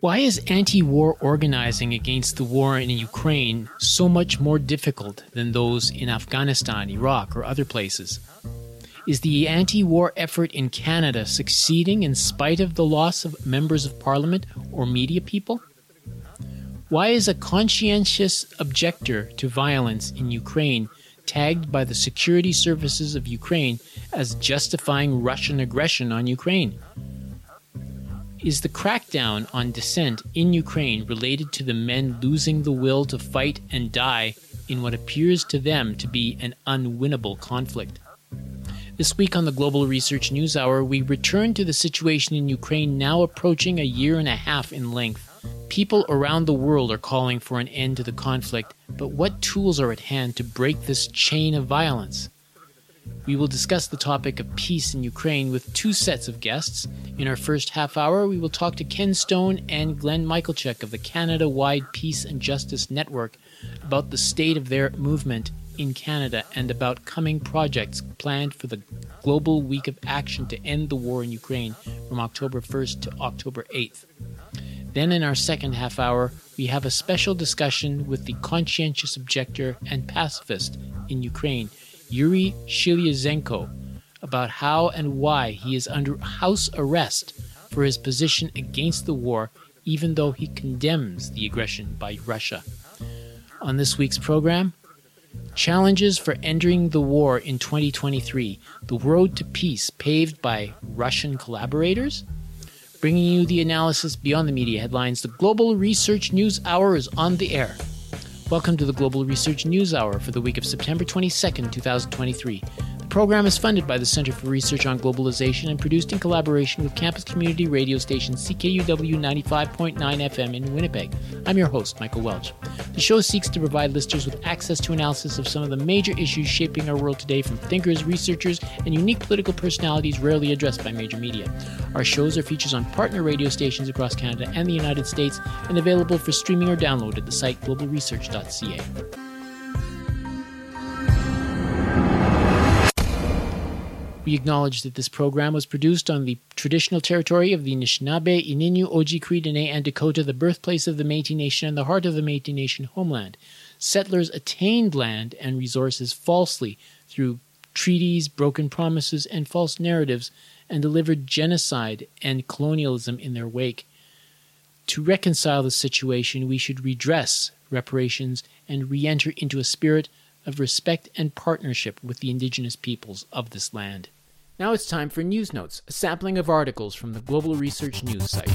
Why is anti war organizing against the war in Ukraine so much more difficult than those in Afghanistan, Iraq, or other places? Is the anti war effort in Canada succeeding in spite of the loss of members of parliament or media people? Why is a conscientious objector to violence in Ukraine tagged by the security services of Ukraine as justifying Russian aggression on Ukraine? Is the crackdown on dissent in Ukraine related to the men losing the will to fight and die in what appears to them to be an unwinnable conflict? This week on the Global Research News Hour, we return to the situation in Ukraine now approaching a year and a half in length. People around the world are calling for an end to the conflict, but what tools are at hand to break this chain of violence? We will discuss the topic of peace in Ukraine with two sets of guests. In our first half hour, we will talk to Ken Stone and Glenn Michalchuk of the Canada wide Peace and Justice Network about the state of their movement in Canada and about coming projects planned for the Global Week of Action to end the war in Ukraine from October 1st to October 8th. Then, in our second half hour, we have a special discussion with the conscientious objector and pacifist in Ukraine, Yuri Sheliazhenko about how and why he is under house arrest for his position against the war, even though he condemns the aggression by Russia. On this week's program, challenges for entering the war in 2023, the road to peace paved by Russian collaborators. Bringing you the analysis beyond the media headlines, the Global Research News Hour is on the air. Welcome to the Global Research News Hour for the week of September 22nd, 2023. The program is funded by the Center for Research on Globalization and produced in collaboration with campus community radio station CKUW 95.9 FM in Winnipeg. I'm your host, Michael Welch. The show seeks to provide listeners with access to analysis of some of the major issues shaping our world today from thinkers, researchers, and unique political personalities rarely addressed by major media. Our shows are features on partner radio stations across Canada and the United States and available for streaming or download at the site globalresearch.ca. We acknowledge that this program was produced on the traditional territory of the Anishinaabe, Ininu, Oji, Dene, and Dakota, the birthplace of the Métis Nation and the heart of the Métis Nation homeland. Settlers attained land and resources falsely through treaties, broken promises, and false narratives, and delivered genocide and colonialism in their wake. To reconcile the situation, we should redress reparations and re enter into a spirit of respect and partnership with the indigenous peoples of this land. Now it's time for News Notes, a sampling of articles from the Global Research News site.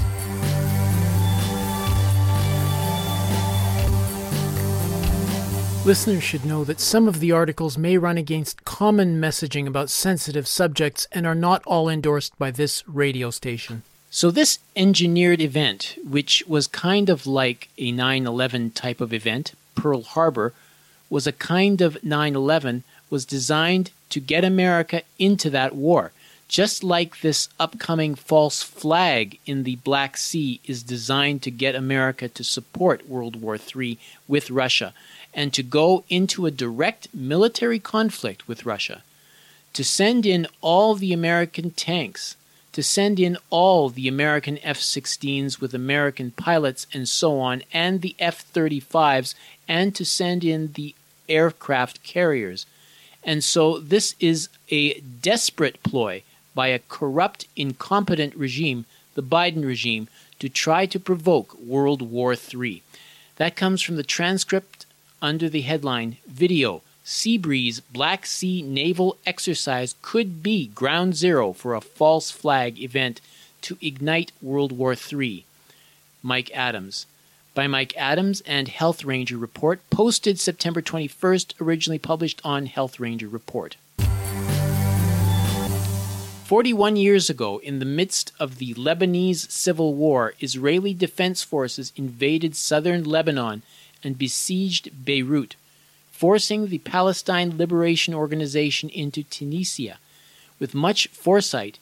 Listeners should know that some of the articles may run against common messaging about sensitive subjects and are not all endorsed by this radio station. So, this engineered event, which was kind of like a 9 11 type of event, Pearl Harbor, was a kind of 9 11, was designed to get America into that war. Just like this upcoming false flag in the Black Sea is designed to get America to support World War III with Russia and to go into a direct military conflict with Russia, to send in all the American tanks, to send in all the American F 16s with American pilots and so on, and the F 35s, and to send in the aircraft carriers. And so this is a desperate ploy by a corrupt, incompetent regime, the Biden regime, to try to provoke World War III. That comes from the transcript under the headline Video Seabreeze Black Sea Naval Exercise Could Be Ground Zero for a False Flag Event to Ignite World War III. Mike Adams by Mike Adams and Health Ranger Report, posted September 21st, originally published on Health Ranger Report. 41 years ago, in the midst of the Lebanese civil war, Israeli defense forces invaded southern Lebanon and besieged Beirut, forcing the Palestine Liberation Organization into Tunisia. With much foresight,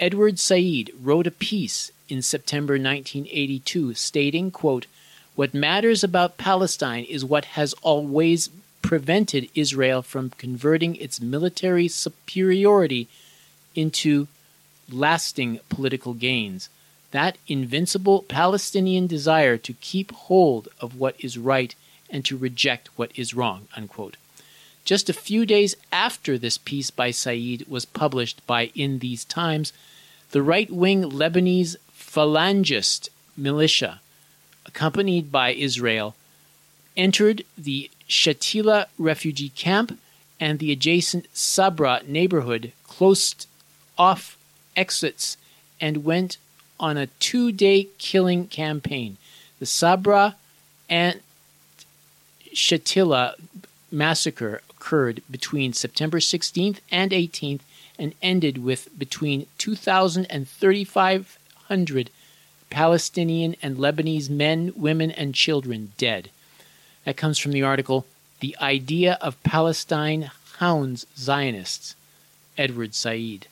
Edward Said wrote a piece in September 1982 stating, quote, what matters about Palestine is what has always prevented Israel from converting its military superiority into lasting political gains that invincible Palestinian desire to keep hold of what is right and to reject what is wrong. Unquote. Just a few days after this piece by Said was published by In These Times, the right wing Lebanese Phalangist militia, accompanied by Israel, entered the Shatila refugee camp and the adjacent Sabra neighborhood, closed off exits, and went on a two day killing campaign. The Sabra and Shatila massacre occurred between September 16th and 18th and ended with between 2,000 and 3,500 Palestinian and Lebanese men, women, and children dead. That comes from the article The Idea of Palestine Hounds Zionists, Edward Said,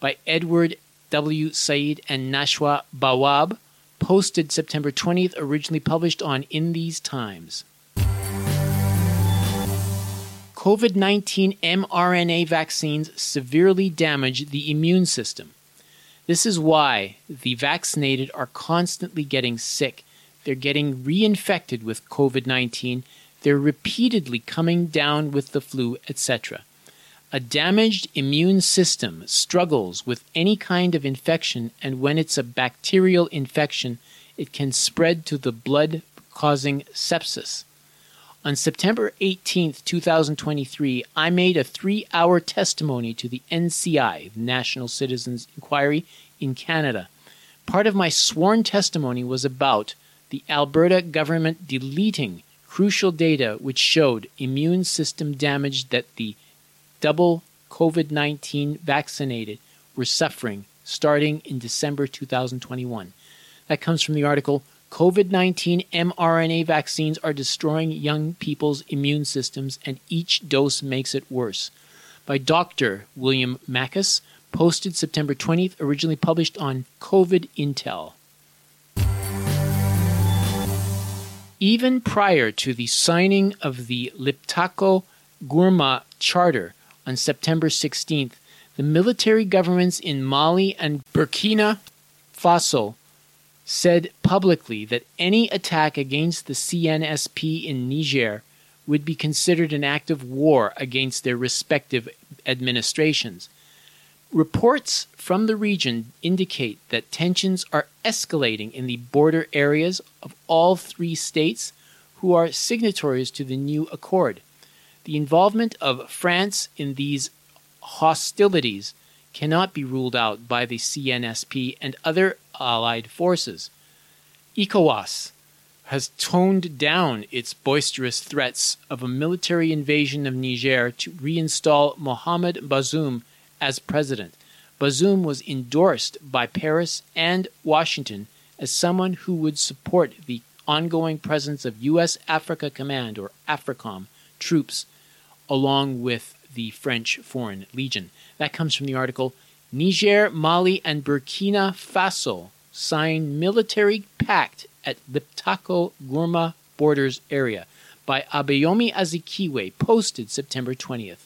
by Edward W. Said and Nashwa Bawab, posted September 20th, originally published on In These Times. COVID 19 mRNA vaccines severely damage the immune system. This is why the vaccinated are constantly getting sick. They're getting reinfected with COVID 19. They're repeatedly coming down with the flu, etc. A damaged immune system struggles with any kind of infection, and when it's a bacterial infection, it can spread to the blood, causing sepsis. On September 18, 2023, I made a three hour testimony to the NCI, the National Citizens Inquiry, in Canada. Part of my sworn testimony was about the Alberta government deleting crucial data which showed immune system damage that the double COVID 19 vaccinated were suffering starting in December 2021. That comes from the article COVID 19 mRNA vaccines are destroying young people's immune systems, and each dose makes it worse. By Dr. William Makis, posted September 20th, originally published on COVID Intel. Even prior to the signing of the Liptako Gourma Charter on September 16th, the military governments in Mali and Burkina Faso said publicly that any attack against the CNSP in Niger would be considered an act of war against their respective administrations. Reports from the region indicate that tensions are escalating in the border areas of all three states who are signatories to the new accord. The involvement of France in these hostilities cannot be ruled out by the CNSP and other allied forces. ECOWAS has toned down its boisterous threats of a military invasion of Niger to reinstall Mohamed Bazoum as president. Bazoum was endorsed by Paris and Washington as someone who would support the ongoing presence of U.S. Africa Command, or AFRICOM, troops along with the French Foreign Legion. That comes from the article Niger, Mali, and Burkina Faso sign military pact at Liptako Gourma borders area by Abayomi Azikiwe, posted September 20th.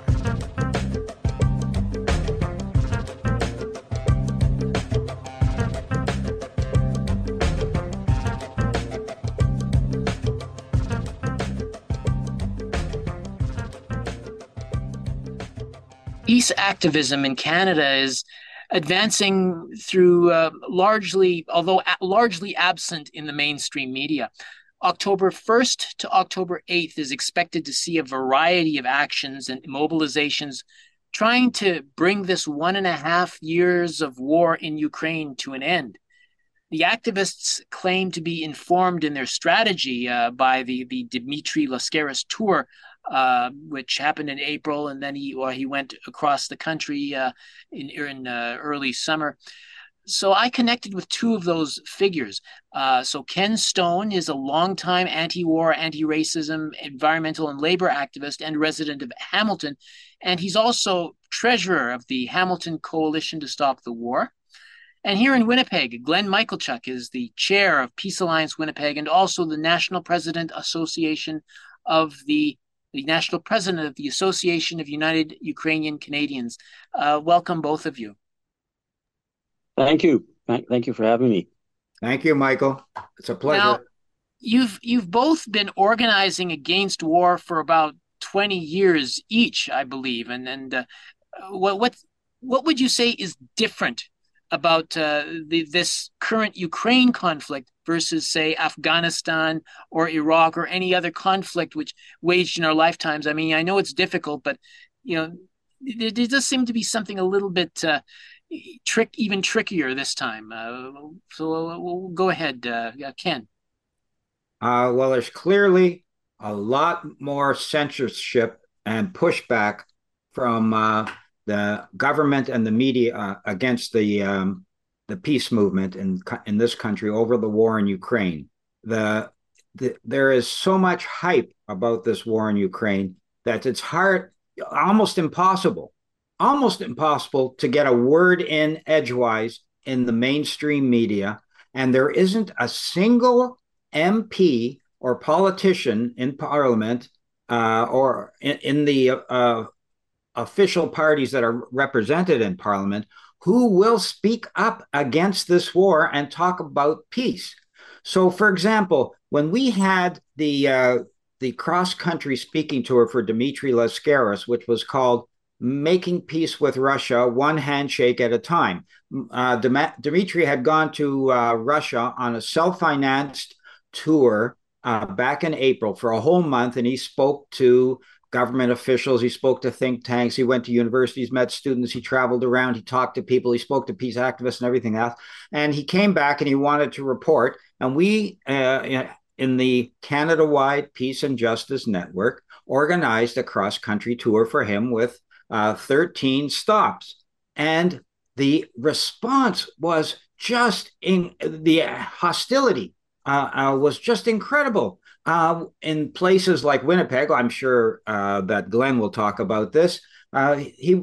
Peace activism in Canada is advancing through uh, largely, although largely absent in the mainstream media. October 1st to October 8th is expected to see a variety of actions and mobilizations trying to bring this one and a half years of war in Ukraine to an end. The activists claim to be informed in their strategy uh, by the, the Dimitri Lascaris tour uh, which happened in April, and then he or he went across the country uh, in in uh, early summer. so I connected with two of those figures. Uh, so Ken Stone is a longtime anti-war, anti-racism, environmental and labor activist and resident of Hamilton, and he's also treasurer of the Hamilton Coalition to Stop the War. And here in Winnipeg, Glenn Michalchuk is the chair of Peace Alliance Winnipeg and also the national president association of the the national president of the Association of United Ukrainian Canadians. Uh, welcome, both of you. Thank you. Thank you for having me. Thank you, Michael. It's a pleasure. Now, you've you've both been organizing against war for about twenty years each, I believe. And and uh, what what what would you say is different about uh, the, this current Ukraine conflict versus, say, Afghanistan or Iraq or any other conflict which waged in our lifetimes? I mean, I know it's difficult, but you know, there, there does seem to be something a little bit uh, trick even trickier this time. Uh, so uh, we'll go ahead, uh, Ken. Uh, well, there's clearly a lot more censorship and pushback from the government and the media uh, against the um, the peace movement in in this country over the war in Ukraine. The, the there is so much hype about this war in Ukraine that it's hard, almost impossible almost impossible to get a word in edgewise in the mainstream media. And there isn't a single MP or politician in parliament uh, or in, in the uh, official parties that are represented in parliament who will speak up against this war and talk about peace. So, for example, when we had the uh, the cross country speaking tour for Dimitri Lascaris, which was called making peace with Russia one handshake at a time. Uh, Dimitri had gone to uh, Russia on a self financed tour uh, back in April for a whole month, and he spoke to government officials, he spoke to think tanks, he went to universities, met students, he traveled around, he talked to people, he spoke to peace activists and everything else. And he came back and he wanted to report. And we, uh, in the Canada wide Peace and Justice Network, organized a cross country tour for him with uh, 13 stops. And the response was just in the hostility uh, uh, was just incredible. Uh, in places like Winnipeg, I'm sure uh, that Glenn will talk about this. Uh, he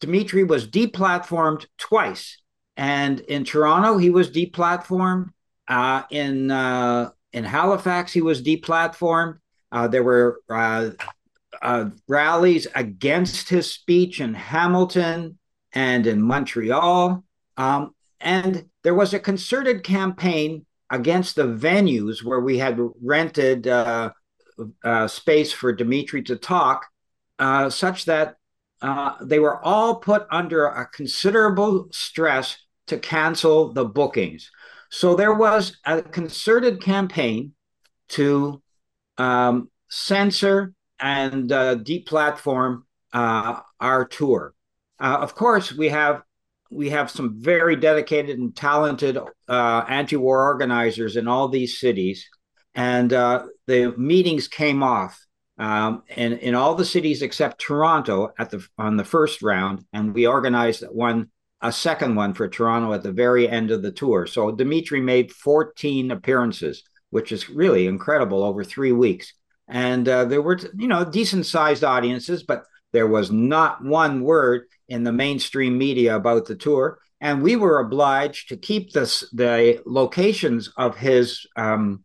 Dimitri was deplatformed twice, and in Toronto he was deplatformed. in in Halifax he was deplatformed. there were uh, rallies against his speech in Hamilton and in Montreal. Um, and there was a concerted campaign against the venues where we had rented uh, uh, space for Dimitri to talk, uh, such that uh, they were all put under a considerable stress to cancel the bookings. So there was a concerted campaign to um, censor and uh, deplatform uh, our tour. Of course, we have we have some very dedicated and talented uh, anti-war organizers in all these cities, and uh, the meetings came off um, in in all the cities except Toronto at the on the first round, and we organized one a second one for Toronto at the very end of the tour. So Dimitri made 14 appearances, which is really incredible over three weeks. And uh, there were you know decent sized audiences but there was not one word in the mainstream media about the tour and we were obliged to keep this the locations of his um,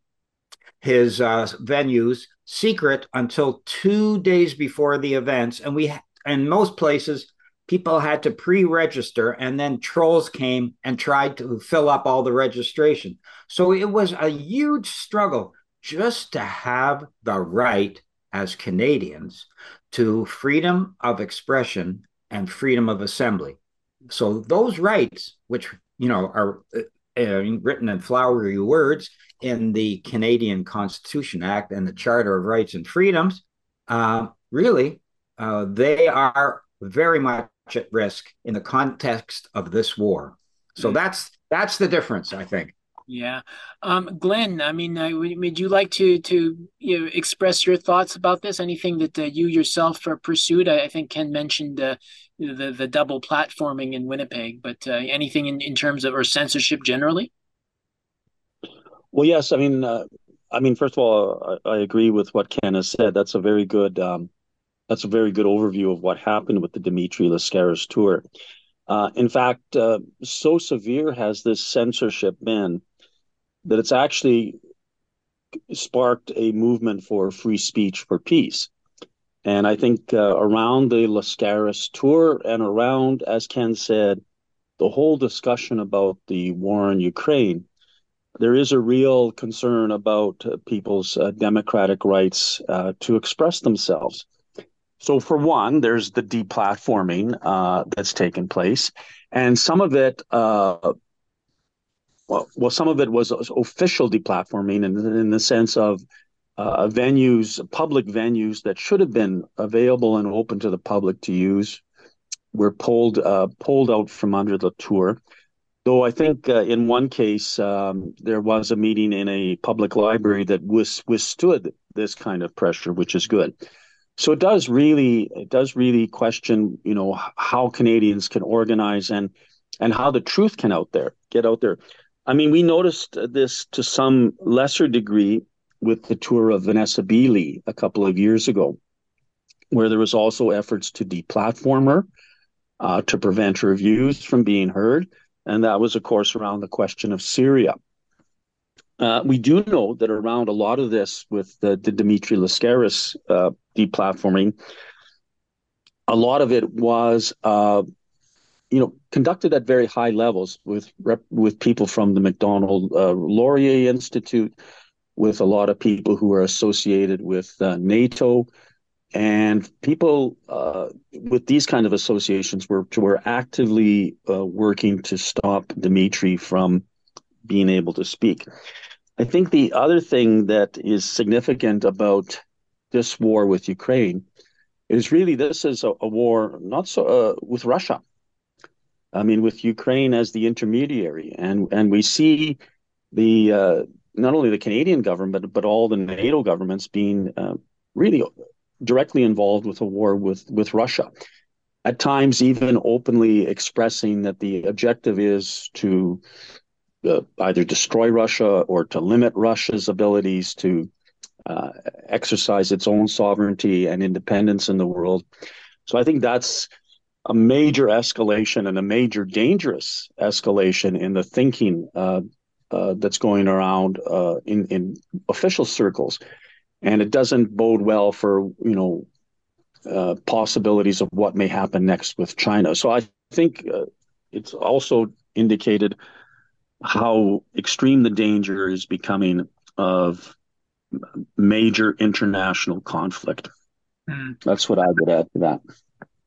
his uh, venues secret until two days before the events and we in most places people had to pre-register and then trolls came and tried to fill up all the registration. So it was a huge struggle just to have the right as Canadians to freedom of expression and freedom of assembly. So those rights, which you know are uh, uh, written in flowery words in the Canadian Constitution Act and the Charter of Rights and Freedoms, uh, really uh, they are very much at risk in the context of this war. So mm-hmm. that's that's the difference, I think. Yeah, um, Glenn. I mean, would you like to to you know, express your thoughts about this? Anything that uh, you yourself uh, pursued? I, I, think Ken mentioned uh, the the double platforming in Winnipeg, but uh, anything in, in terms of or censorship generally? Well, yes. I mean, uh, I mean, first of all, I, I, agree with what Ken has said. That's a very good um, that's a very good overview of what happened with the Dimitri Lascaris tour. in fact, so severe has this censorship been that it's actually sparked a movement for free speech for peace. And I think uh, around the Lascaris tour and around, as Ken said, the whole discussion about the war in Ukraine, there is a real concern about uh, people's uh, democratic rights uh, to express themselves. So, for one, there's the deplatforming uh, that's taken place, and some of it uh, well, well, some of it was official deplatforming in, in the sense of uh, venues, public venues that should have been available and open to the public to use were pulled uh, pulled out from under the tour. Though I think uh, in one case um, there was a meeting in a public library that was, withstood this kind of pressure, which is good. So it does really it does really question you know how Canadians can organize and and how the truth can out there get out there. I mean, we noticed this to some lesser degree with the tour of Vanessa Beeley a couple of years ago, where there was also efforts to deplatform her, uh, to prevent her views from being heard, and that was, of course, around the question of Syria. Uh, we do know that around a lot of this with the, the Dimitri Lascaris uh, deplatforming, a lot of it was uh, you know, conducted at very high levels with rep, with people from the Macdonald uh, Laurier Institute, with a lot of people who are associated with uh, NATO, and people uh, with these kind of associations were were actively uh, working to stop Dimitri from being able to speak. I think the other thing that is significant about this war with Ukraine is really this is a, a war not so uh, with Russia I mean, with Ukraine as the intermediary, and and we see the uh, not only the Canadian government but but all the NATO governments being uh, really directly involved with a war with with Russia. At times, even openly expressing that the objective is to uh, either destroy Russia or to limit Russia's abilities to uh, exercise its own sovereignty and independence in the world. So I think that's a major escalation and a major dangerous escalation in the thinking uh, uh, that's going around uh, in in official circles, and it doesn't bode well for you know uh, possibilities of what may happen next with China. So I think uh, it's also indicated how extreme the danger is becoming of major international conflict. Mm. That's what I would add to that.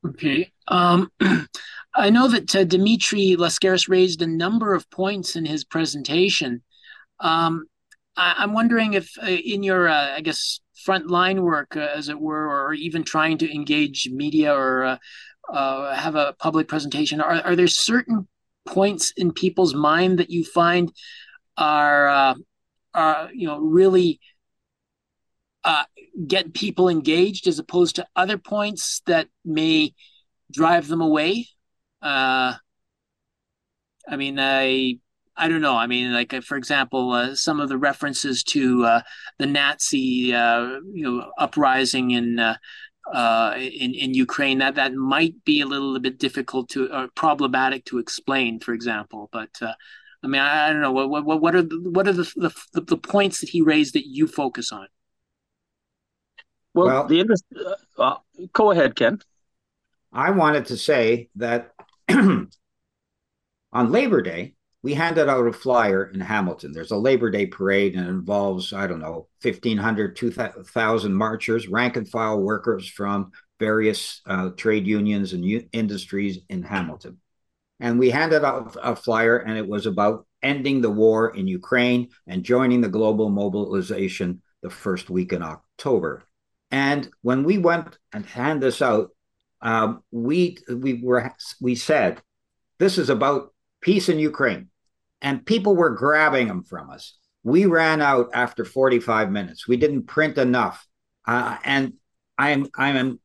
Okay. Um, I know that uh, Dimitri Lascaris raised a number of points in his presentation. Um, I- am wondering if, uh, in your, uh, I guess, frontline work, uh, as it were, or even trying to engage media or uh, uh, have a public presentation, are, are there certain points in people's mind that you find are, are you know, really uh, get people engaged as opposed to other points that may drive them away. Uh, I mean, I I don't know. I mean, like uh, for example, uh, some of the references to uh, the Nazi uh, you know uprising in. Uh, in in Ukraine, that that might be a little bit difficult to or problematic to explain, for example. But I mean, I, I, don't know what what what are the, what are the, the the points that he raised that you focus on? Well, well the industry. Uh, uh, go ahead, Ken. I wanted to say that on Labor Day, we handed out a flyer in Hamilton. There's a Labor Day parade and it involves, I don't know, 1,500, 2,000 marchers, rank and file workers from various uh, trade unions and u- industries in Hamilton. And we handed out a flyer, and it was about ending the war in Ukraine and joining the global mobilization the first week in October. And when we went and hand this out, um, we we were we said this is about peace in Ukraine. and people were grabbing them from us. We ran out after 45 minutes. We didn't print enough. Uh, and I'm, I'm,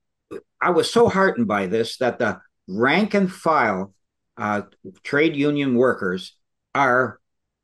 I was so heartened by this that the rank and file uh, trade union workers are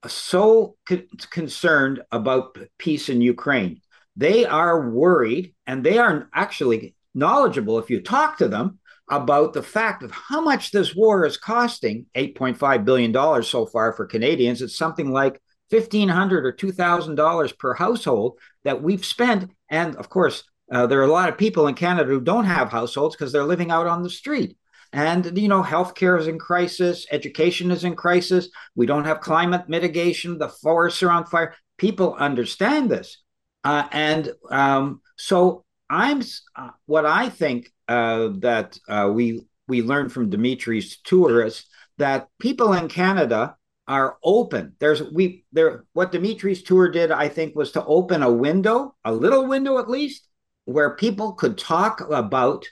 so co- concerned about peace in Ukraine. They are worried and they are actually knowledgeable if you talk to them about the fact of how much this war is costing $8.5 billion so far for Canadians. It's something like 1,500 or $2,000 per household that we've spent. And of course, uh, there are a lot of people in Canada who don't have households because they're living out on the street. And, you know, healthcare is in crisis, education is in crisis. We don't have climate mitigation, the forests are on fire. People understand this. Uh, and um, so I'm uh, what I think uh, that uh, we we learned from Dimitri's tour is that people in Canada are open. There's we there what Dimitri's tour did, I think, was to open a window, a little window at least, where people could talk about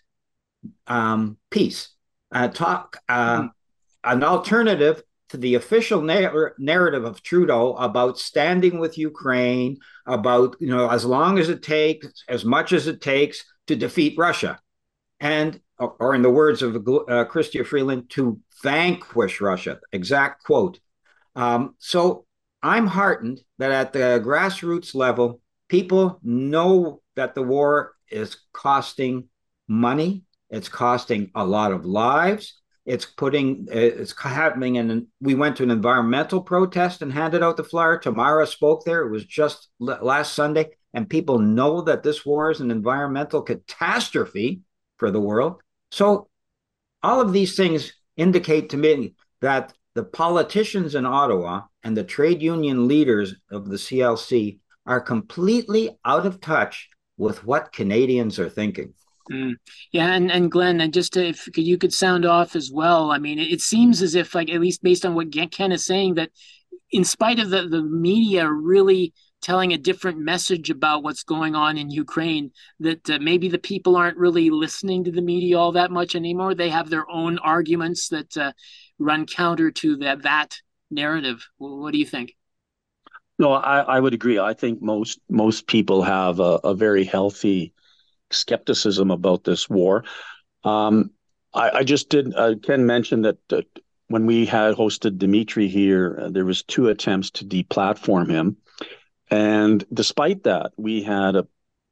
um, peace, uh, talk uh, mm-hmm. an alternative to the official na- narrative of Trudeau about standing with Ukraine, about you know as long as it takes, as much as it takes to defeat Russia, and or in the words of uh, Chrystia Freeland, to vanquish Russia. Exact quote. Um, so I'm heartened that at the grassroots level, people know that the war is costing money. It's costing a lot of lives. It's putting, it's happening. And we went to an environmental protest and handed out the flyer. Tamara spoke there. It was just last Sunday. And people know that this war is an environmental catastrophe for the world. So all of these things indicate to me that the politicians in Ottawa and the trade union leaders of the CLC are completely out of touch with what Canadians are thinking. Mm. Yeah, and, and Glenn, and just to, if you could sound off as well. I mean, it, it seems as if, like, at least based on what Ken is saying, that in spite of the, the media really telling a different message about what's going on in Ukraine, that uh, maybe the people aren't really listening to the media all that much anymore. They have their own arguments that uh, run counter to that that narrative. What do you think? No, I, I would agree. I think most most people have a, a very healthy skepticism about this war. Um, I, I, just did. Uh, Ken mentioned that uh, when we had hosted Dimitri here, uh, there was two attempts to deplatform him, and despite that, we had a,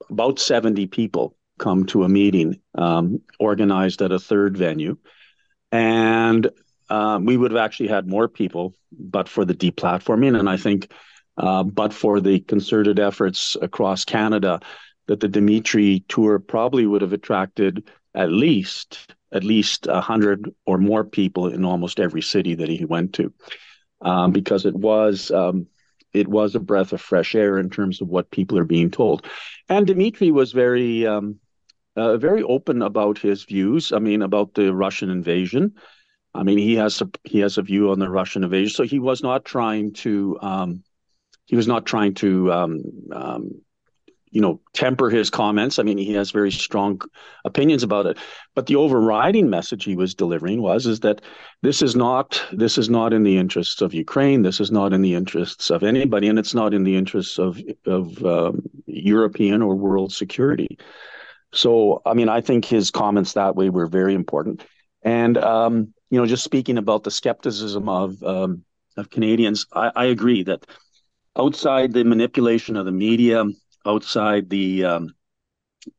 about seventy people come to a meeting um, organized at a third venue, and um, we would have actually had more people, but for the deplatforming. And I think, uh, but for the concerted efforts across Canada, that the Dimitri tour probably would have attracted at least at least a hundred or more people in almost every city that he went to, um, because it was um, it was a breath of fresh air in terms of what people are being told. And Dimitri was very um, uh, very open about his views. I mean, about the Russian invasion. I mean, he has a he has a view on the Russian invasion, so he was not trying to um, he was not trying to um, um, you know temper his comments. I mean, he has very strong opinions about it. But the overriding message he was delivering was is that this is not this is not in the interests of Ukraine. This is not in the interests of anybody, and it's not in the interests of of um, European or world security. So, I mean, I think his comments that way were very important. And um, you know, just speaking about the skepticism of um, of Canadians, I, I, agree that outside the manipulation of the media, outside the um,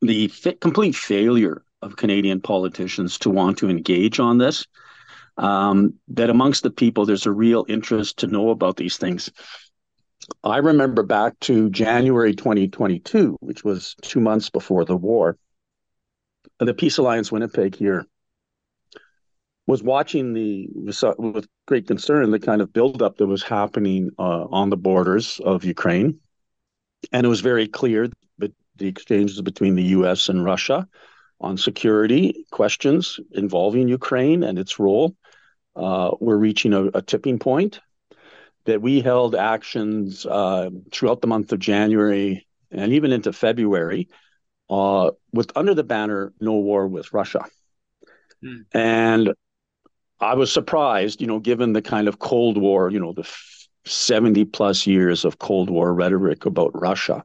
the complete failure of Canadian politicians to want to engage on this, um, that amongst the people there's a real interest to know about these things. I remember back to January 2022, which was two months before the war. The Peace Alliance Winnipeg here was watching the with great concern the kind of buildup that was happening uh, on the borders of Ukraine, and it was very clear that the exchanges between the U.S. and Russia on security questions involving Ukraine and its role uh, were reaching a, a, tipping point. That we held actions uh, throughout the month of January and even into February, uh, with under the banner "No War with Russia." Hmm. And I was surprised, you know, given the kind of Cold War, you know, the 70 plus years of Cold War rhetoric about Russia,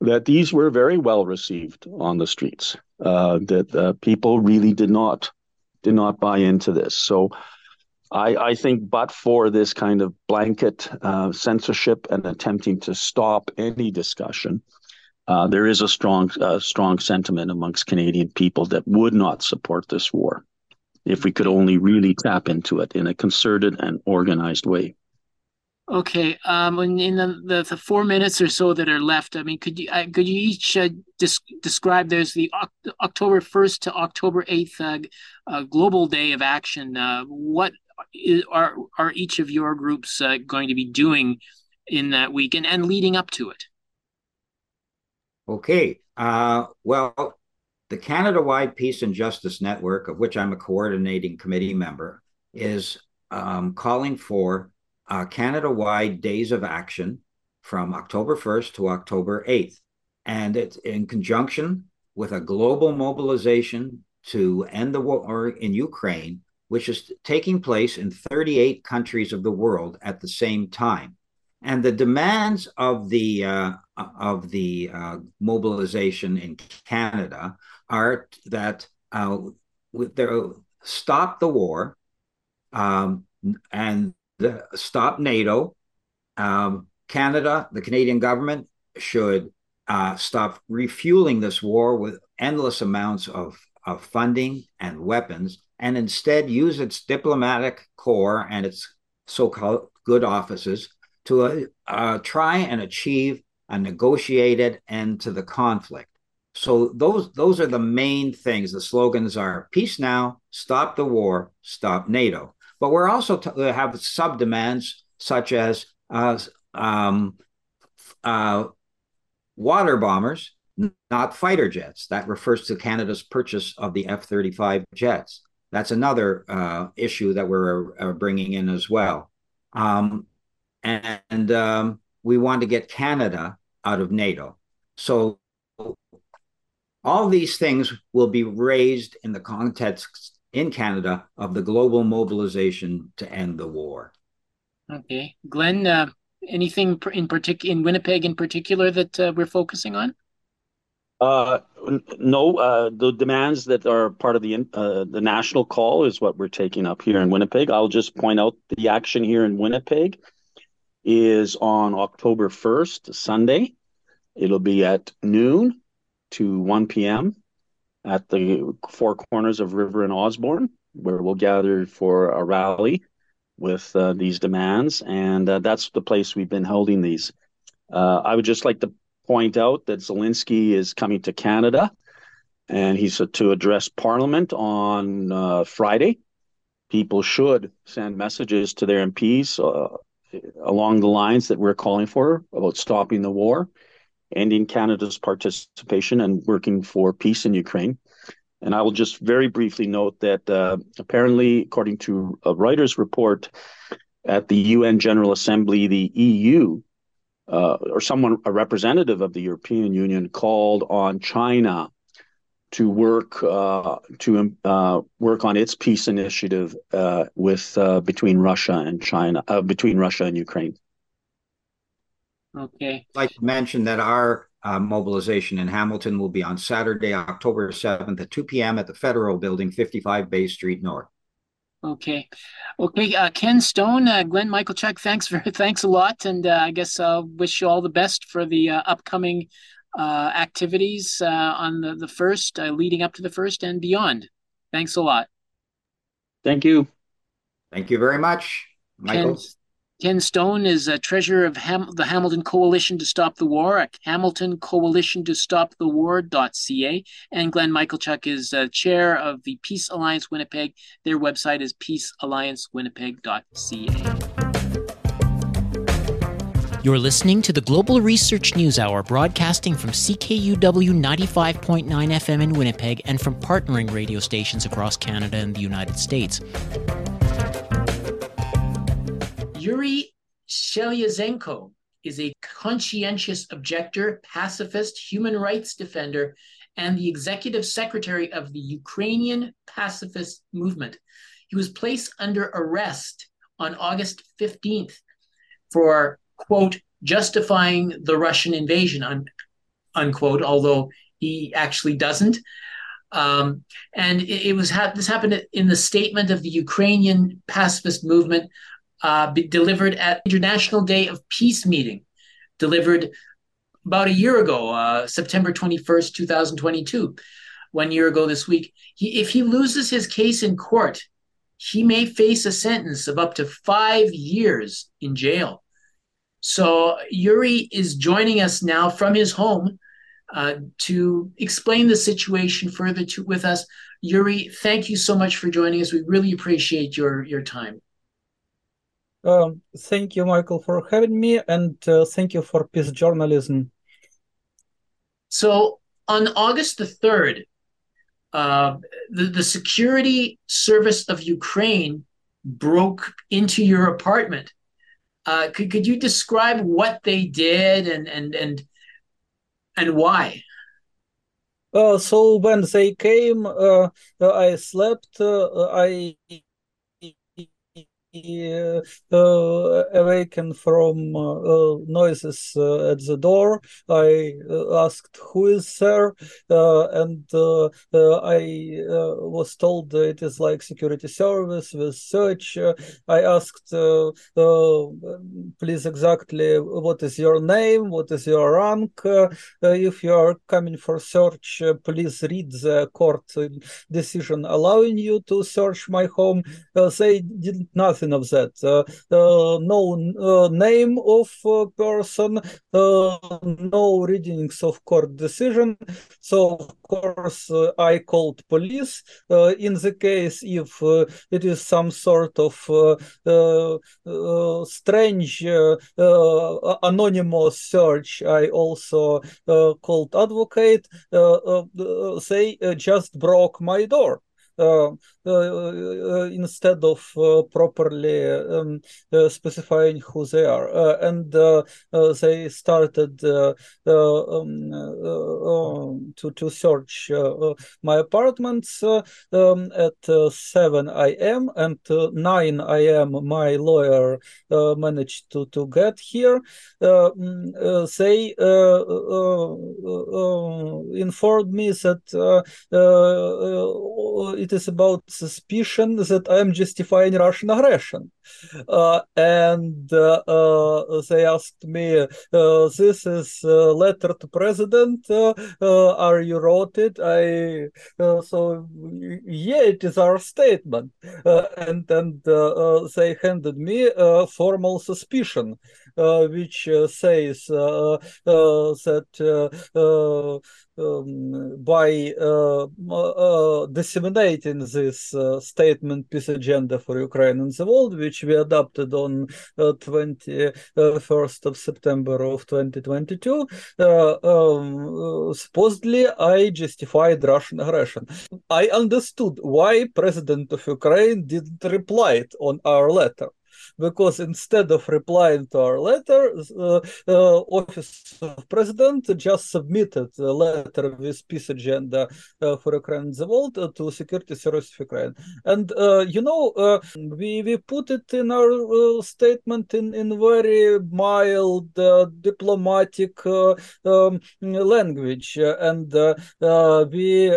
that these were very well received on the streets. Uh, that uh, people really did not did not buy into this. So I, I think, but for this kind of blanket uh, censorship and attempting to stop any discussion, uh, there is a strong uh, strong sentiment amongst Canadian people that would not support this war if we could only really tap into it in a concerted and organized way. Okay, um, in the, the, the, four minutes or so that are left, I mean, could you uh, could you each uh, des- describe? There's the October first to October eighth uh, uh, Global Day of Action. Uh, what is, are are each of your groups uh, going to be doing in that week and, and leading up to it? Okay, well, the Canada-wide Peace and Justice Network, of which I'm a coordinating committee member, is um, calling for uh, Canada wide days of action from October 1st to October 8th. And it's in conjunction with a global mobilization to end the war in Ukraine, which is taking place in 38 countries of the world at the same time. And the demands of the uh, of the uh, mobilization in Canada are that uh, stop the war um, and the, stop NATO. Um, Canada, the Canadian government should uh, stop refueling this war with endless amounts of, of funding and weapons and instead use its diplomatic corps and its so called good offices to uh, uh, try and achieve a negotiated end to the conflict. So those those are the main things. The slogans are peace now, stop the war, stop NATO. But we're also t- uh, have sub demands such as uh, um, uh, water bombers, not fighter jets. That refers to Canada's purchase of the F 35 jets. That's another uh, issue that we're uh, bringing in as well. Um, and, and um, we want to get Canada out of NATO. So all these things will be raised in the context in Canada of the global mobilization to end the war. Okay, Glenn, uh, anything in particular in Winnipeg in particular that uh, we're focusing on? Uh, no, uh, the demands that are part of the uh, the national call is what we're taking up here in Winnipeg. I'll just point out the action here in Winnipeg is on October first, Sunday. It'll be at noon to one p.m at the four corners of River and Osborne, where we'll gather for a rally with uh, these demands. And uh, that's the place we've been holding these. Uh, I would just like to point out that Zelensky is coming to Canada and he's to address Parliament on uh, Friday. People should send messages to their MPs uh, along the lines that we're calling for about stopping the war ending Canada's participation and working for peace in Ukraine. And I will just very briefly note that uh, apparently, according to a Reuters report at the UN General Assembly, the EU uh, or someone, a representative of the European Union, called on China to work uh, to uh, work on its peace initiative uh, with uh, between Russia and China, between Russia and Ukraine. Okay. I'd like to mention that our uh, mobilization in Hamilton will be on Saturday, October 7th at 2 p.m. at the Federal Building, 55 Bay Street North. Okay, okay. Uh, Ken Stone, uh, Glenn Michalchuk, thanks for thanks a lot, and uh, I guess I'll wish you all the best for the uh, upcoming uh, activities uh, on the the first, leading up to the first and beyond. Thanks a lot. Thank you. Thank you very much, Michael. Ken, Ken Stone is a treasurer of Ham- the Hamilton Coalition to Stop the War at Hamilton Coalition to Stop the War.ca. And Glenn Michalchuk is uh, chair of the Peace Alliance Winnipeg. Their website is peacealliancewinnipeg.ca. You're listening to the Global Research News Hour, broadcasting from CKUW 95.9 FM in Winnipeg and from partnering radio stations across Canada and the United States. Yuri Sheliazhenko is a conscientious objector, pacifist, human rights defender, and the executive secretary of the Ukrainian pacifist movement. He was placed under arrest on August 15th for, quote, justifying the Russian invasion, un- unquote, although he actually doesn't. Um, and it, it was ha- this happened in the statement of the Ukrainian pacifist movement uh, delivered at International Day of Peace meeting, delivered about a year ago, uh, September 21st, 2022, one year ago this week. He, if he loses his case in court, he may face a sentence of up to five years in jail. So Yuri is joining us now from his home uh, to explain the situation further to, with us. Yuri, thank you so much for joining us. We really appreciate your, your time. Um, thank you, Michael, for having me, and uh, thank you for peace journalism. So, on August the 3rd, uh, the, the security service of Ukraine broke into your apartment. Uh, could, could you describe what they did and, and, and, and why? Uh, so when they came, uh, I slept. Uh, I uh, Э, awakened from uh, noises uh, at the door. I asked who is there, uh, and uh, uh, I was told it is like security service with search. I asked, please exactly what is your name, what is your rank. if you are coming for search, please read the court decision allowing you to search my home. they did nothing nothing of that. Uh, uh, no uh, name of person, uh, no readings of court decision. So of course uh, I called police. in the case if it is some sort of strange anonymous search, I also called advocate. they just broke my door. Uh, uh, instead of uh, properly um, specifying who they are. and they started um, to, to search my apartments um, at 7 a.m. and 9 a.m. my lawyer managed to, to get here. Mm, they informed me that it is about suspicion that I'm justifying Russian aggression. Uh, and uh, uh, they asked me, uh, "This is a letter to president. Uh, uh, are you wrote it?" I so yeah, it is our statement. and and they handed me a formal suspicion, which says that um, by uh, uh, disseminating this uh, statement peace agenda for Ukraine and the world, which we adopted on 21st of September of 2022, um, supposedly I justified Russian aggression. I understood why President of Ukraine didn't reply on our letter because instead of replying to our letter, uh, uh, Office of President just submitted a letter with peace agenda uh, for Ukraine and the world uh, to Security Service of Ukraine. And uh, you know, uh, we we put it in our statement in in very mild diplomatic um, language, and we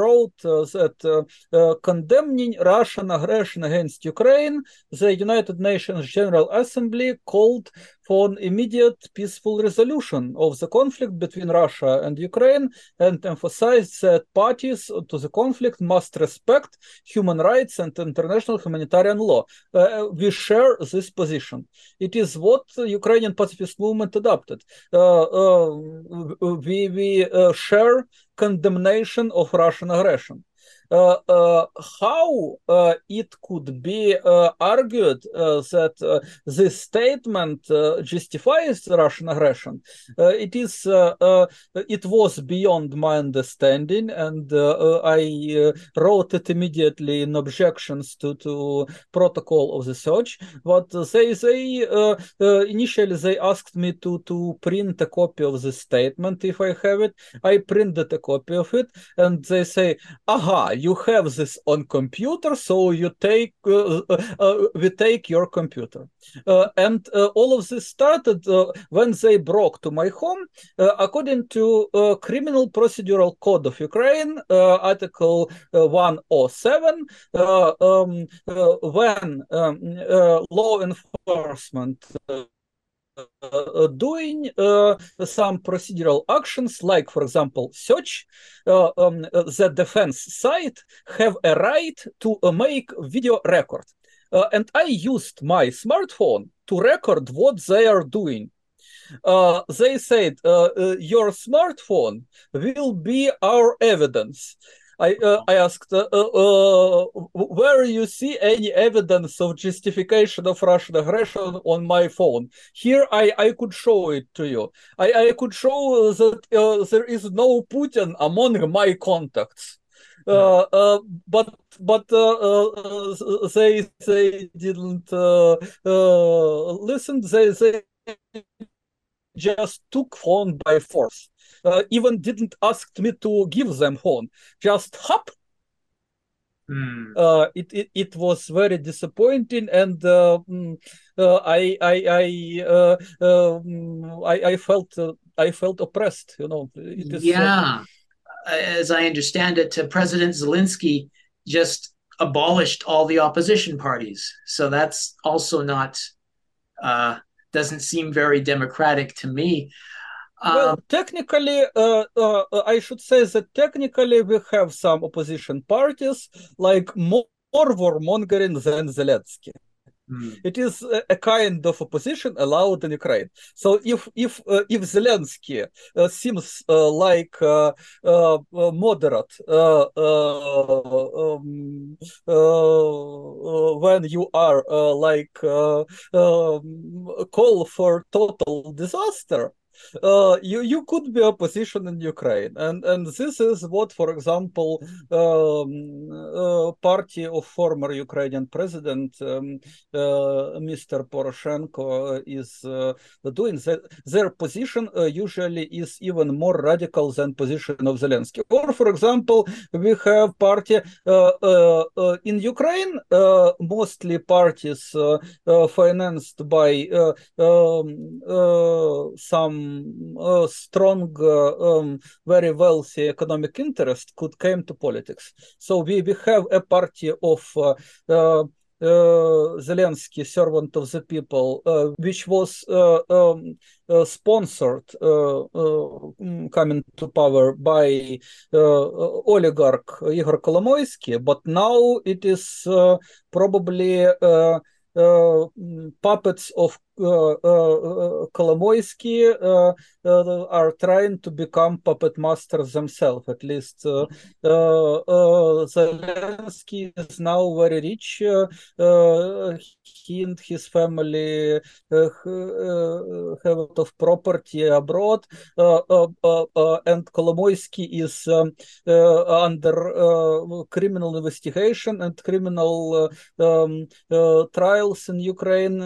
wrote that condemning Russian aggression against Ukraine, the United Nations General Assembly called for an immediate peaceful resolution of the conflict between Russia and Ukraine and emphasized that parties to the conflict must respect human rights and international humanitarian law. Uh, we share this position. It is what the Ukrainian pacifist movement adopted. Uh, uh, we we uh, share condemnation of Russian aggression. Э, э, how э, it could be argued that this statement justifies Russian aggression. it is it was beyond my understanding, and I wrote it immediately in objections to to protocol of the search. But they they uh, uh, initially they asked me to to print a copy of the statement if I have it. I printed a copy of it, and they say, "Aha, you have this on computer, so you take uh, uh, uh we take your computer." Uh, and uh, all of this started uh, when they broke to my home, according to Criminal Procedural Code of Ukraine, Article 107. Um, when um, law enforcement doing some procedural actions, like, for example, search, um, the defense side have a right to make video record. and I used my smartphone to record what they are doing. Uh, they said uh, uh, your smartphone will be our evidence I uh, I asked, uh, uh, where you see any evidence of justification of Russian aggression on my phone? Here, I, I could show it to you. I, I could show that there is no Putin among my contacts. Uh, uh, but but uh, they they didn't listen. They they just took phone by force uh, even didn't ask me to give them phone. Just hop. Mm. Uh, it, it it was very disappointing, and uh, mm, uh I I I, uh, um, I I felt uh, I felt oppressed. You know. yeah, as I understand it, President Zelensky just abolished all the opposition parties, so that's also not doesn't seem very democratic to me. Well, um, technically, uh, uh, I should say that technically we have some opposition parties like more warmongering than Zelensky. Mm. It is a, kind of opposition allowed in Ukraine. So if if uh, if Zelensky uh, seems uh, like uh, uh, moderate um, when you are like um, call for total disaster, uh, you you could be opposition in Ukraine, and and this is what, for example, um, uh, party of former Ukrainian president um, uh, Mr. Poroshenko is uh, doing. That their position usually is even more radical than position of Zelensky. Or, for example, we have party in Ukraine, mostly parties financed by um, some uh, strong, uh, um, very wealthy economic interest could came to politics. So we, we have a party of uh, Zelensky, servant of the people, which was um, sponsored coming to power by oligarch Igor Kolomoisky, but now it is probably puppets of Kolomoisky are trying to become puppet masters themselves. At least Zelensky is now very rich. he and his family have a lot of property abroad, and Kolomoisky is under criminal investigation and criminal um, trials in Ukraine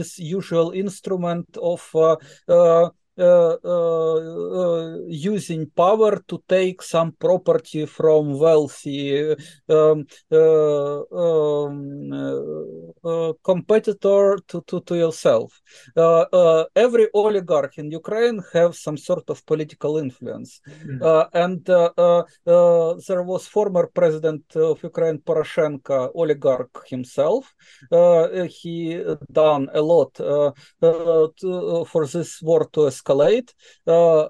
is usually instrument of uh, uh, Uh, uh, uh, using power to take some property from wealthy um, uh, um, competitor to, to, to yourself. every oligarch in Ukraine have some sort of political influence. Mm. and there was former president of Ukraine, Poroshenko, oligarch himself. he done a lot to, for this war to escalate escalate. Uh,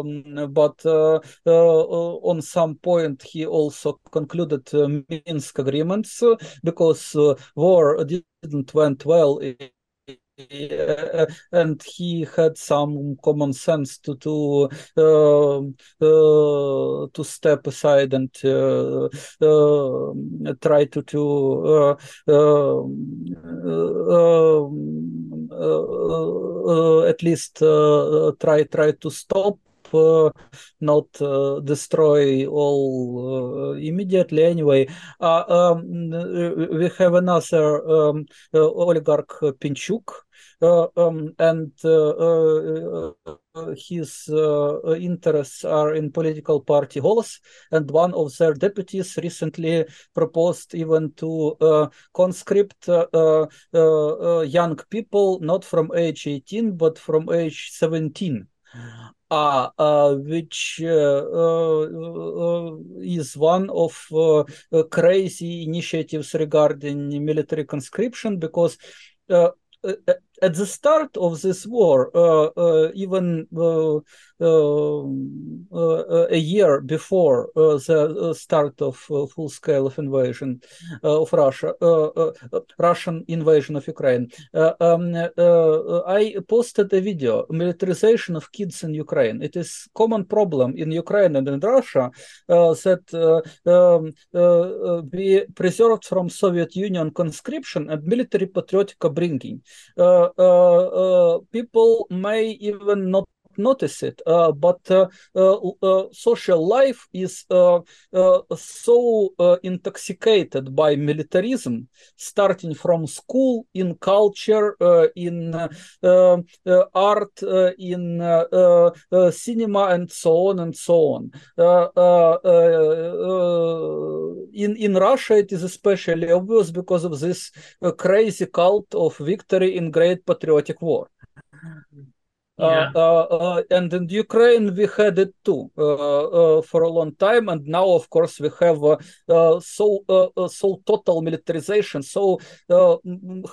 um, but uh, uh, on some point, he also concluded Minsk agreements because war didn't went well uh, and he had some common sense to to uh, uh, to step aside and uh, uh, try to to at least try try to stop uh, not uh, destroy all uh, immediately anyway. Um, we have another um, oligarch Pinchuk, um, and uh, uh, his interests are in political party Golos, and one of their deputies recently proposed even to conscript young people not from age 18 but from age 17 uh, uh, which uh, uh, is one of crazy initiatives regarding military conscription because at the start of this war, uh, uh, even uh, a year before the start of full scale of invasion of Russia, Russian invasion of Ukraine, um, I posted a video, militarization of kids in Ukraine. It is common problem in Ukraine and in Russia that um, we preserved from Soviet Union conscription and military patriotic upbringing. Uh, uh, uh, Uh, uh, people may even not notice it, uh, but uh, uh, uh social life is uh, uh, so intoxicated by militarism, starting from school, in culture, in art, in cinema, and so on and so on. in in Russia, it is especially obvious because of this crazy cult of victory in Great Patriotic War. Mm-hmm. Uh, yeah. Uh, uh, uh, and in Ukraine we had it too uh, uh, for a long time, and now of course we have so so total militarization, so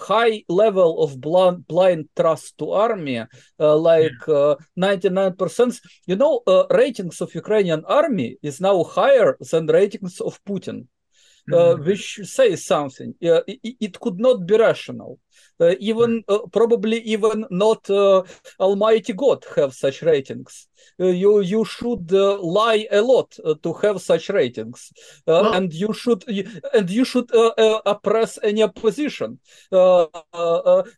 high level of blind blind trust to army, like ninety nine percent. You know, ratings of Ukrainian army is now higher than ratings of Putin. Uh, mm-hmm. which says something. Uh, it, it, could not be rational. Uh, even probably even not Almighty God have such ratings. you you should lie a lot to have such ratings, well, and you should and you should oppress any opposition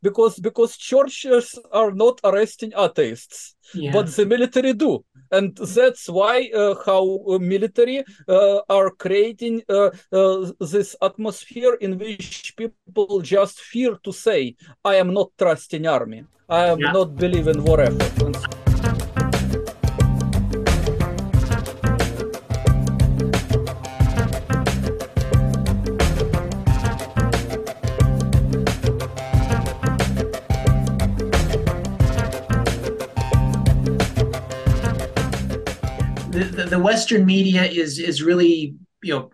because because churches are not arresting atheists. Yeah. but the military do and that's why uh, how uh, military uh, are creating uh, uh, this atmosphere in which people just fear to say i am not trusting army i am yeah. not believing war effort the Western media is is really you know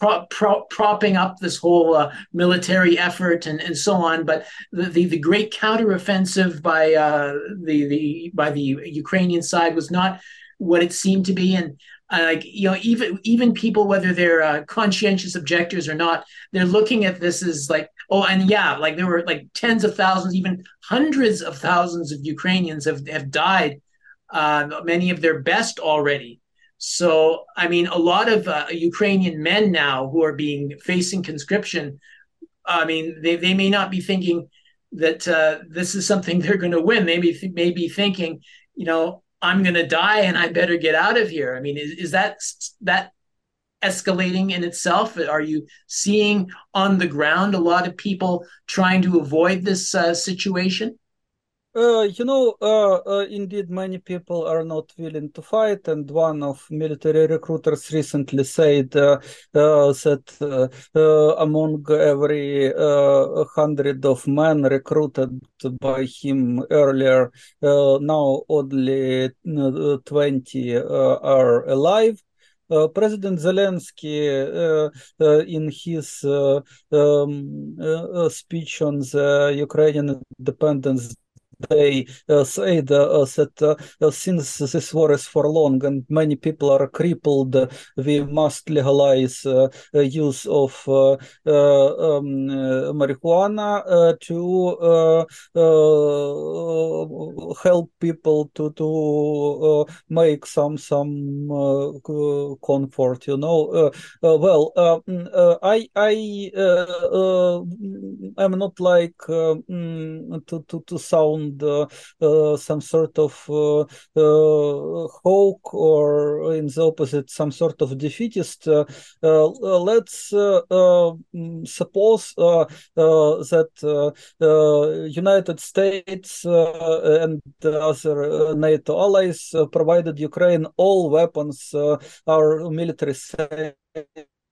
prop, propping up this whole uh, military effort and, and so on. But the, the, the great counteroffensive by uh, the the by the Ukrainian side was not what it seemed to be, and uh, like you know even even people whether they're uh, conscientious objectors or not, they're looking at this as like oh and yeah like there were like tens of thousands, even hundreds of thousands of Ukrainians have have died. Uh, many of their best already so, I mean, a lot of uh, Ukrainian men now who are being facing conscription, I mean, they, they may not be thinking that uh, this is something they're going to win. They may, th- may be thinking, you know, I'm going to die and I better get out of here. I mean, is, is that that escalating in itself? Are you seeing on the ground a lot of people trying to avoid this uh, situation? Uh, you know, uh, uh, indeed, many people are not willing to fight, and one of military recruiters recently said uh, uh, that uh, among every hundred of men recruited by him earlier, now only twenty are alive. Uh, President Zelensky, uh, uh, in his um, speech on the Ukrainian independence they say that since this war is for long and many people are crippled, we must legalize use of um, marijuana to help people to to make some some comfort. You know, well, mm, I I I'm not like to to to sound Uh, uh, some sort of uh, hawk or in the opposite some sort of defeatist. let's mm, suppose that United States and other NATO allies provided Ukraine all weapons our military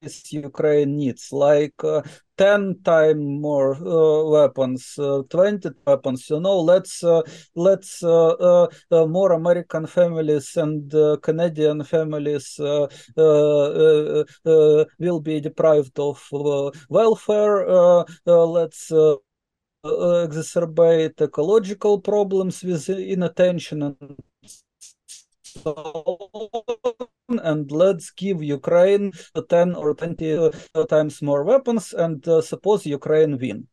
Ukraine needs, like uh, 10 times more uh, weapons, uh, 20 weapons, you know, let's, uh, let's uh, uh, more American families and Canadian families will be deprived of welfare. let's exacerbate ecological problems with inattention and and let's give Ukraine 10 or 20 times more weapons and uh, suppose Ukraine win.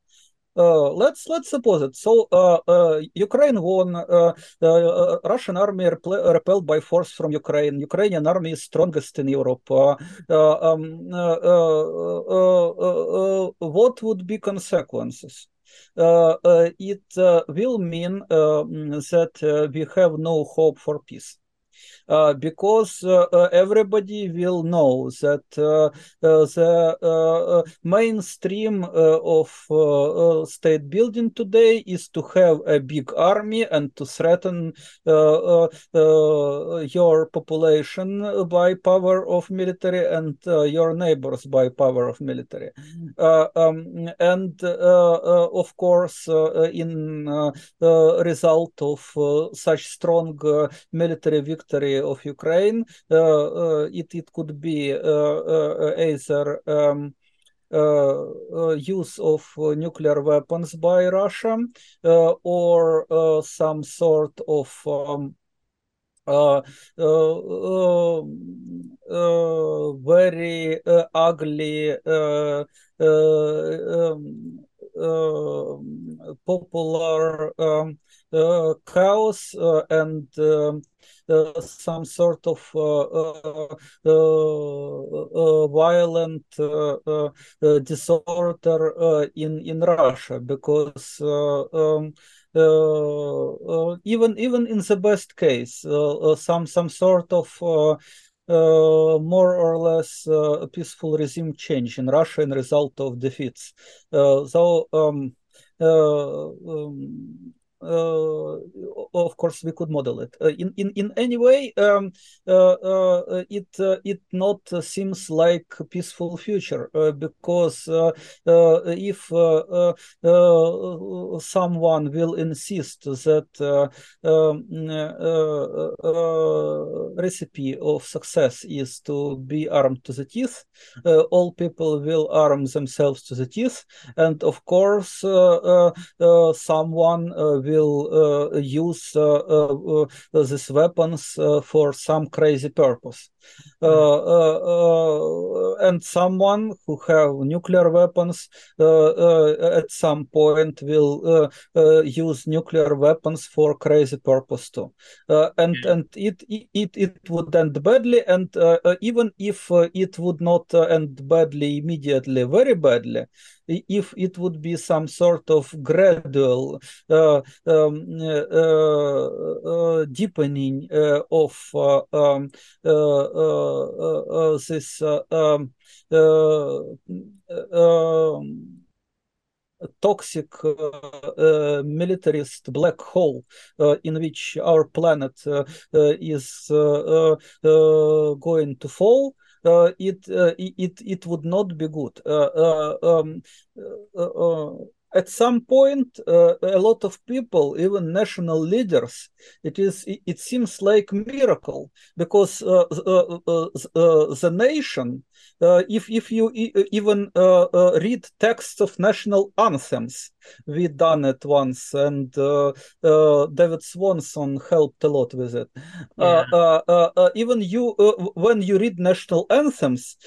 Uh, let's let's suppose it. So uh, uh, Ukraine won. Uh, uh, Russian army repelled by force from Ukraine. Ukrainian army is strongest in Europe. Um, what would be consequences? it will mean that we have no hope for peace. Uh, Uh, because uh, uh, everybody will know that uh, uh, the mainstream of state building today is to have a big army and to threaten your population by power of military and your neighbors by power of military. Um, and of course, in result of such strong military victory of Ukraine. it, it could be either um, uh, use of nuclear weapons by Russia or some sort of um, uh, uh, very ugly um, popular um, chaos and um, uh, some sort of uh, uh, violent disorder in in Russia because um, uh, even even in the best case, uh, some some sort of uh, more or less a peaceful regime change in Russia in result of defeats. so um, um, uh, Uh, of course we could model it. Uh, in in in any way um, uh, uh it uh, it not seems like a peaceful future because if someone will insist that um, recipe of success is to be armed to the teeth all people will arm themselves to the teeth and of course someone will uh, use uh, uh, uh these weapons uh, for some crazy purpose. Uh, hmm. and someone who have nuclear weapons at some point will use nuclear weapons for crazy purpose too. and hmm. and it, it it would end badly, and even if it would not end badly immediately, very badly, if it would be some sort of gradual uh, um, uh, uh, deepening of um, this um, um toxic uh, uh, militarist black hole uh, in which our planet is going to fall uh, it, uh, it it would not be good. Um, at some point, uh, a lot of people, even national leaders, it is it seems like miracle because uh, uh, uh, uh the nation, if if you even read texts of national anthems, we done it once, and David Swanson helped a lot with it. Yeah. even you, when you read national anthems,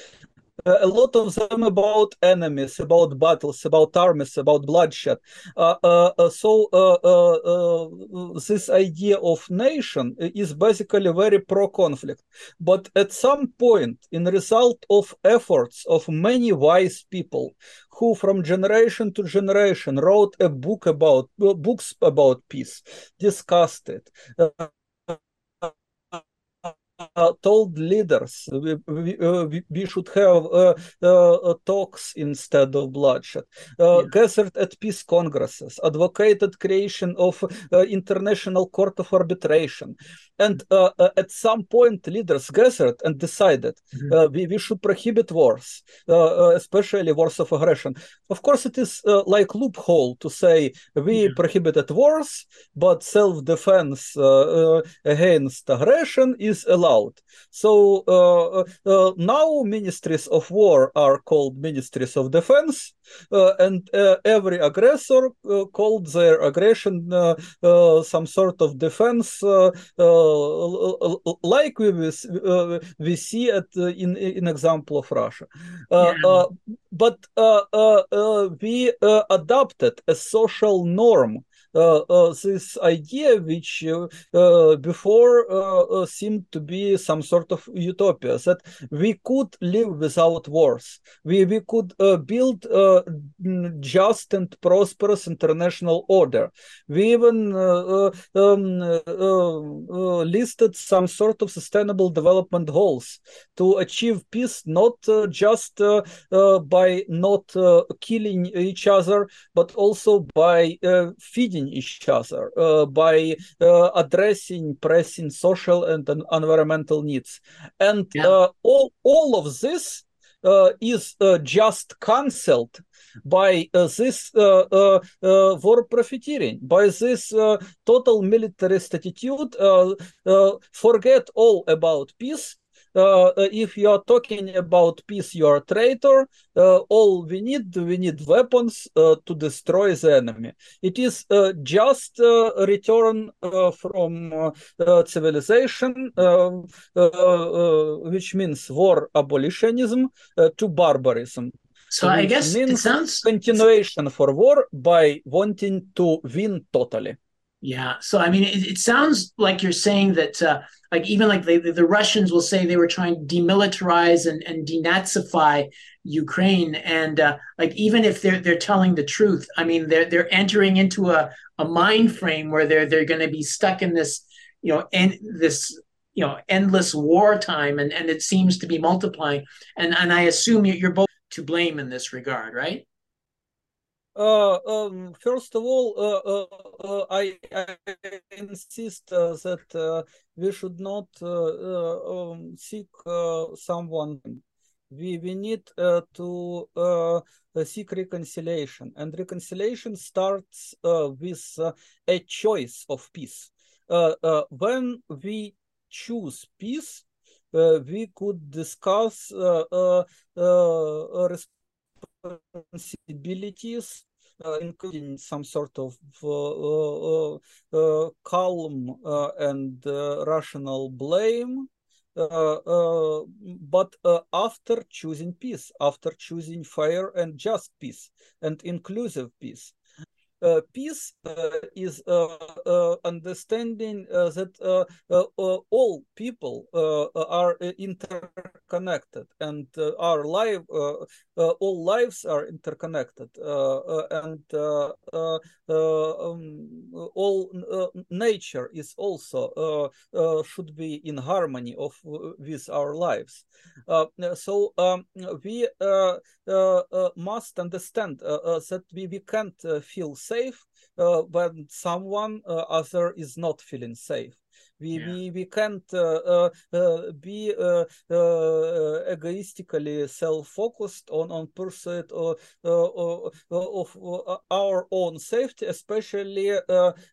a lot of them about enemies, about battles, about armies, about bloodshed. Uh, uh, uh so uh, uh, this idea of nation is basically very pro-conflict. But at some point, in result of efforts of many wise people who from generation to generation wrote a book about books about peace, discussed it, uh, Uh, told leaders we, we, uh, we, should have uh, uh, talks instead of bloodshed, uh, yeah. gathered at peace congresses, advocated creation of uh, international court of arbitration, and at some point leaders gathered and decided mm-hmm. we, we should prohibit wars, especially wars of aggression. Of course, it is like loophole to say we yeah. prohibited wars, but self-defense against aggression is allowed out. So uh, uh, uh, now ministries of war are called ministries of defense, uh, and uh, every aggressor uh, called their aggression some sort of defense, like we we see it in in example of Russia. Yeah. but we adopted a social norm uh, uh, this idea which before seemed to be some sort of utopia. That we could live without wars. We, we could build a just and prosperous international order. We even um, listed some sort of sustainable development goals. To achieve peace not just by not killing each other but also by feeding each other uh, by uh, addressing pressing social and environmental needs and yeah. Uh, all all of this uh, is uh, just cancelled by uh, this war profiteering, by this total militarist attitude. forget all about peace uh, Uh, if you are talking about peace, you are a traitor. Uh, all we need, we need weapons uh, to destroy the enemy. It is uh, just a return from civilization, which means war abolitionism, to barbarism. So I guess it sounds continuation for war by wanting to win totally. Yeah. So I mean, it, it sounds like you're saying that, uh, like even like they, the Russians will say they were trying to demilitarize and, and denazify Ukraine, and uh, like even if they're they're telling the truth, I mean they're they're entering into a, a mind frame where they're they're going to be stuck in this, you know, and this you know endless wartime, and and it seems to be multiplying. And and I assume you're both to blame in this regard, right? Uh, um, first of all, uh, uh, uh I, I, insist uh, that uh, we should not um, seek someone. We, we need to seek reconciliation, and reconciliation starts with a choice of peace. when we choose peace, we could discuss responsibilities uh, Uh, including some sort of uh, uh, uh, uh calm and rational blame. but after choosing peace, after choosing fair and just peace and inclusive peace, uh, peace uh, is uh, understanding that all people are interconnected and our life, all lives are interconnected, and um, all nature is also should be in harmony of with our lives. so um, we must understand that we, we can't feel safe uh, when someone uh, other is not feeling safe. We, yeah. we, we can't uh, uh, be egoistically self-focused on, on pursuit of, of our own safety, especially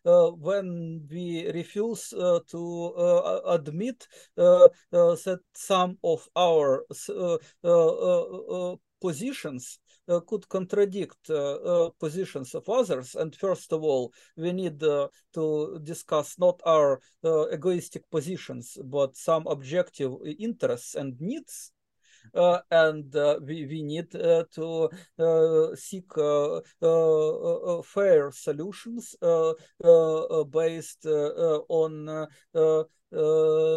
when we refuse to admit that some of our positions uh, could contradict uh, uh, positions of others. And first of all, we need to discuss not our egoistic positions, but some objective interests and needs. Uh, and uh, we, we need uh, to seek fair solutions based on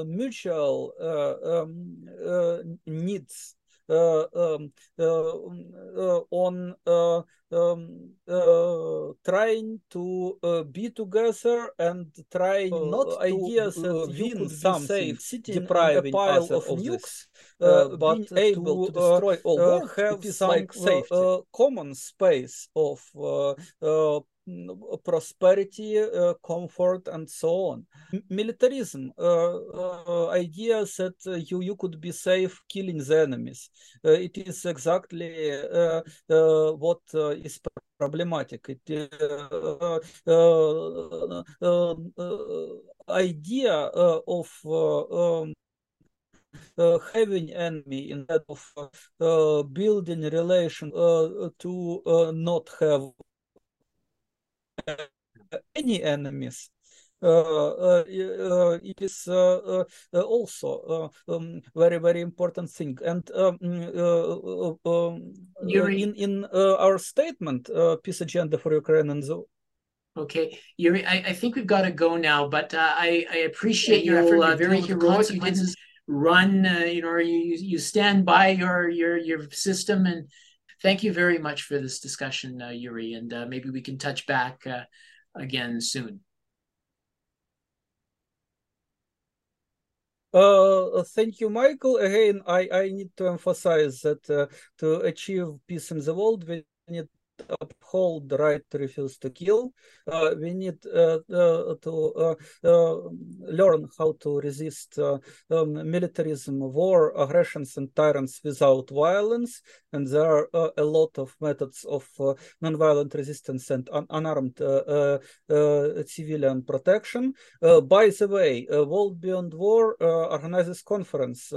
mutual um, needs um, uh, uh, on um, trying to be together and trying not ideas to that you could something sitting depriving a pile of nukes, but able to, to destroy all work, have some like common space of prosperity, uh, comfort, and so on. Militarism, uh, uh, ideas that you, you could be safe killing the enemies. it is exactly what is problematic. It idea of um, uh, having enemy instead of uh, building relation uh, to not have any enemies. Uh, uh, it is uh, also um, very very important thing and um, um in in our statement peace agenda for ukraine and the Okay, Yuri, I, I think we've got to go now, but uh, I, I appreciate your effort. Uh, very heroic. You didn't run, uh, you know, you you stand by your your your system, and thank you very much for this discussion, Yuri. And maybe we can touch back again soon. Uh, thank you, Michael. Again, I, I need to emphasize that uh, to achieve peace in the world, we need uphold the right to refuse to kill. Uh, we need uh, uh, to uh, uh, learn how to resist uh, um, militarism, war, aggressions, and tyrants without violence. And there are a lot of methods of nonviolent resistance and un unarmed civilian protection. by the way, World Beyond War organizes conference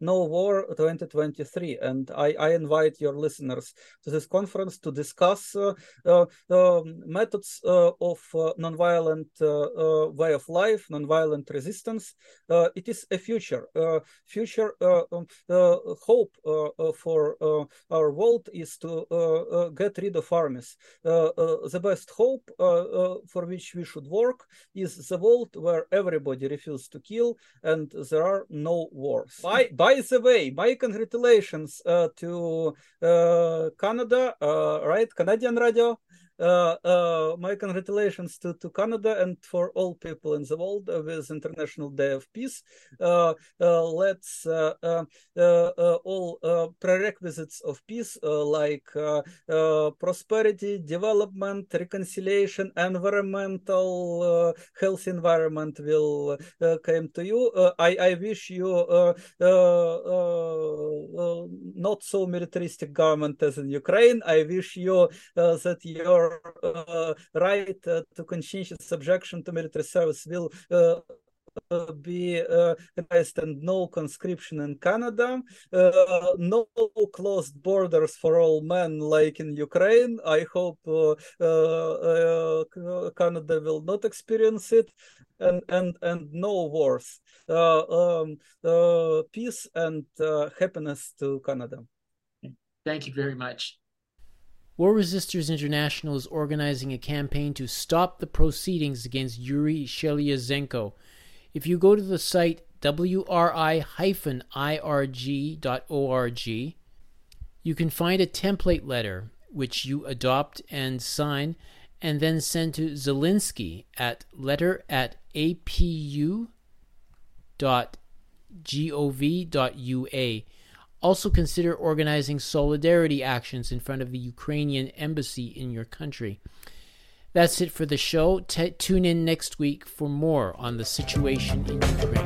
No War 2023, and I, I invite your listeners to this conference to discuss discuss uh, uh, methods uh, of uh, nonviolent uh, uh, way of life, nonviolent resistance. it is a future. future um, hope for our world is to get rid of armies. the best hope for which we should work is the world where everybody refuses to kill and there are no wars. By, by the way, my congratulations uh, to uh, Canada, uh, right? Canadian radio. Uh, uh, my congratulations to, to Canada and for all people in the world uh, with International Day of Peace. Uh, uh let's uh, all prerequisites of peace like prosperity, development, reconciliation, environmental health environment will come to you. I, I wish you not so militaristic government as in Ukraine. I wish you that your uh, right uh, to conscientious subjection to military service will uh, be uh, and no conscription in Canada, uh, no closed borders for all men like in Ukraine. I hope uh, Canada will not experience it, and and and no wars. Um, peace and happiness to Canada. Thank you very much. War Resisters International is organizing a campaign to stop the proceedings against Yuri Sheliazhenko. If you go to the site wri-irg.org, you can find a template letter which you adopt and sign and then send to Zelensky at letter at apu.gov.ua also, consider organizing solidarity actions in front of the Ukrainian embassy in your country. That's it for the show. T- tune in next week for more on the situation in Ukraine.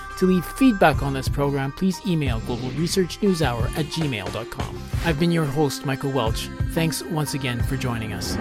To leave feedback on this program, please email globalresearchnewshour at gmail.com. I've been your host, Michael Welch. Thanks once again for joining us.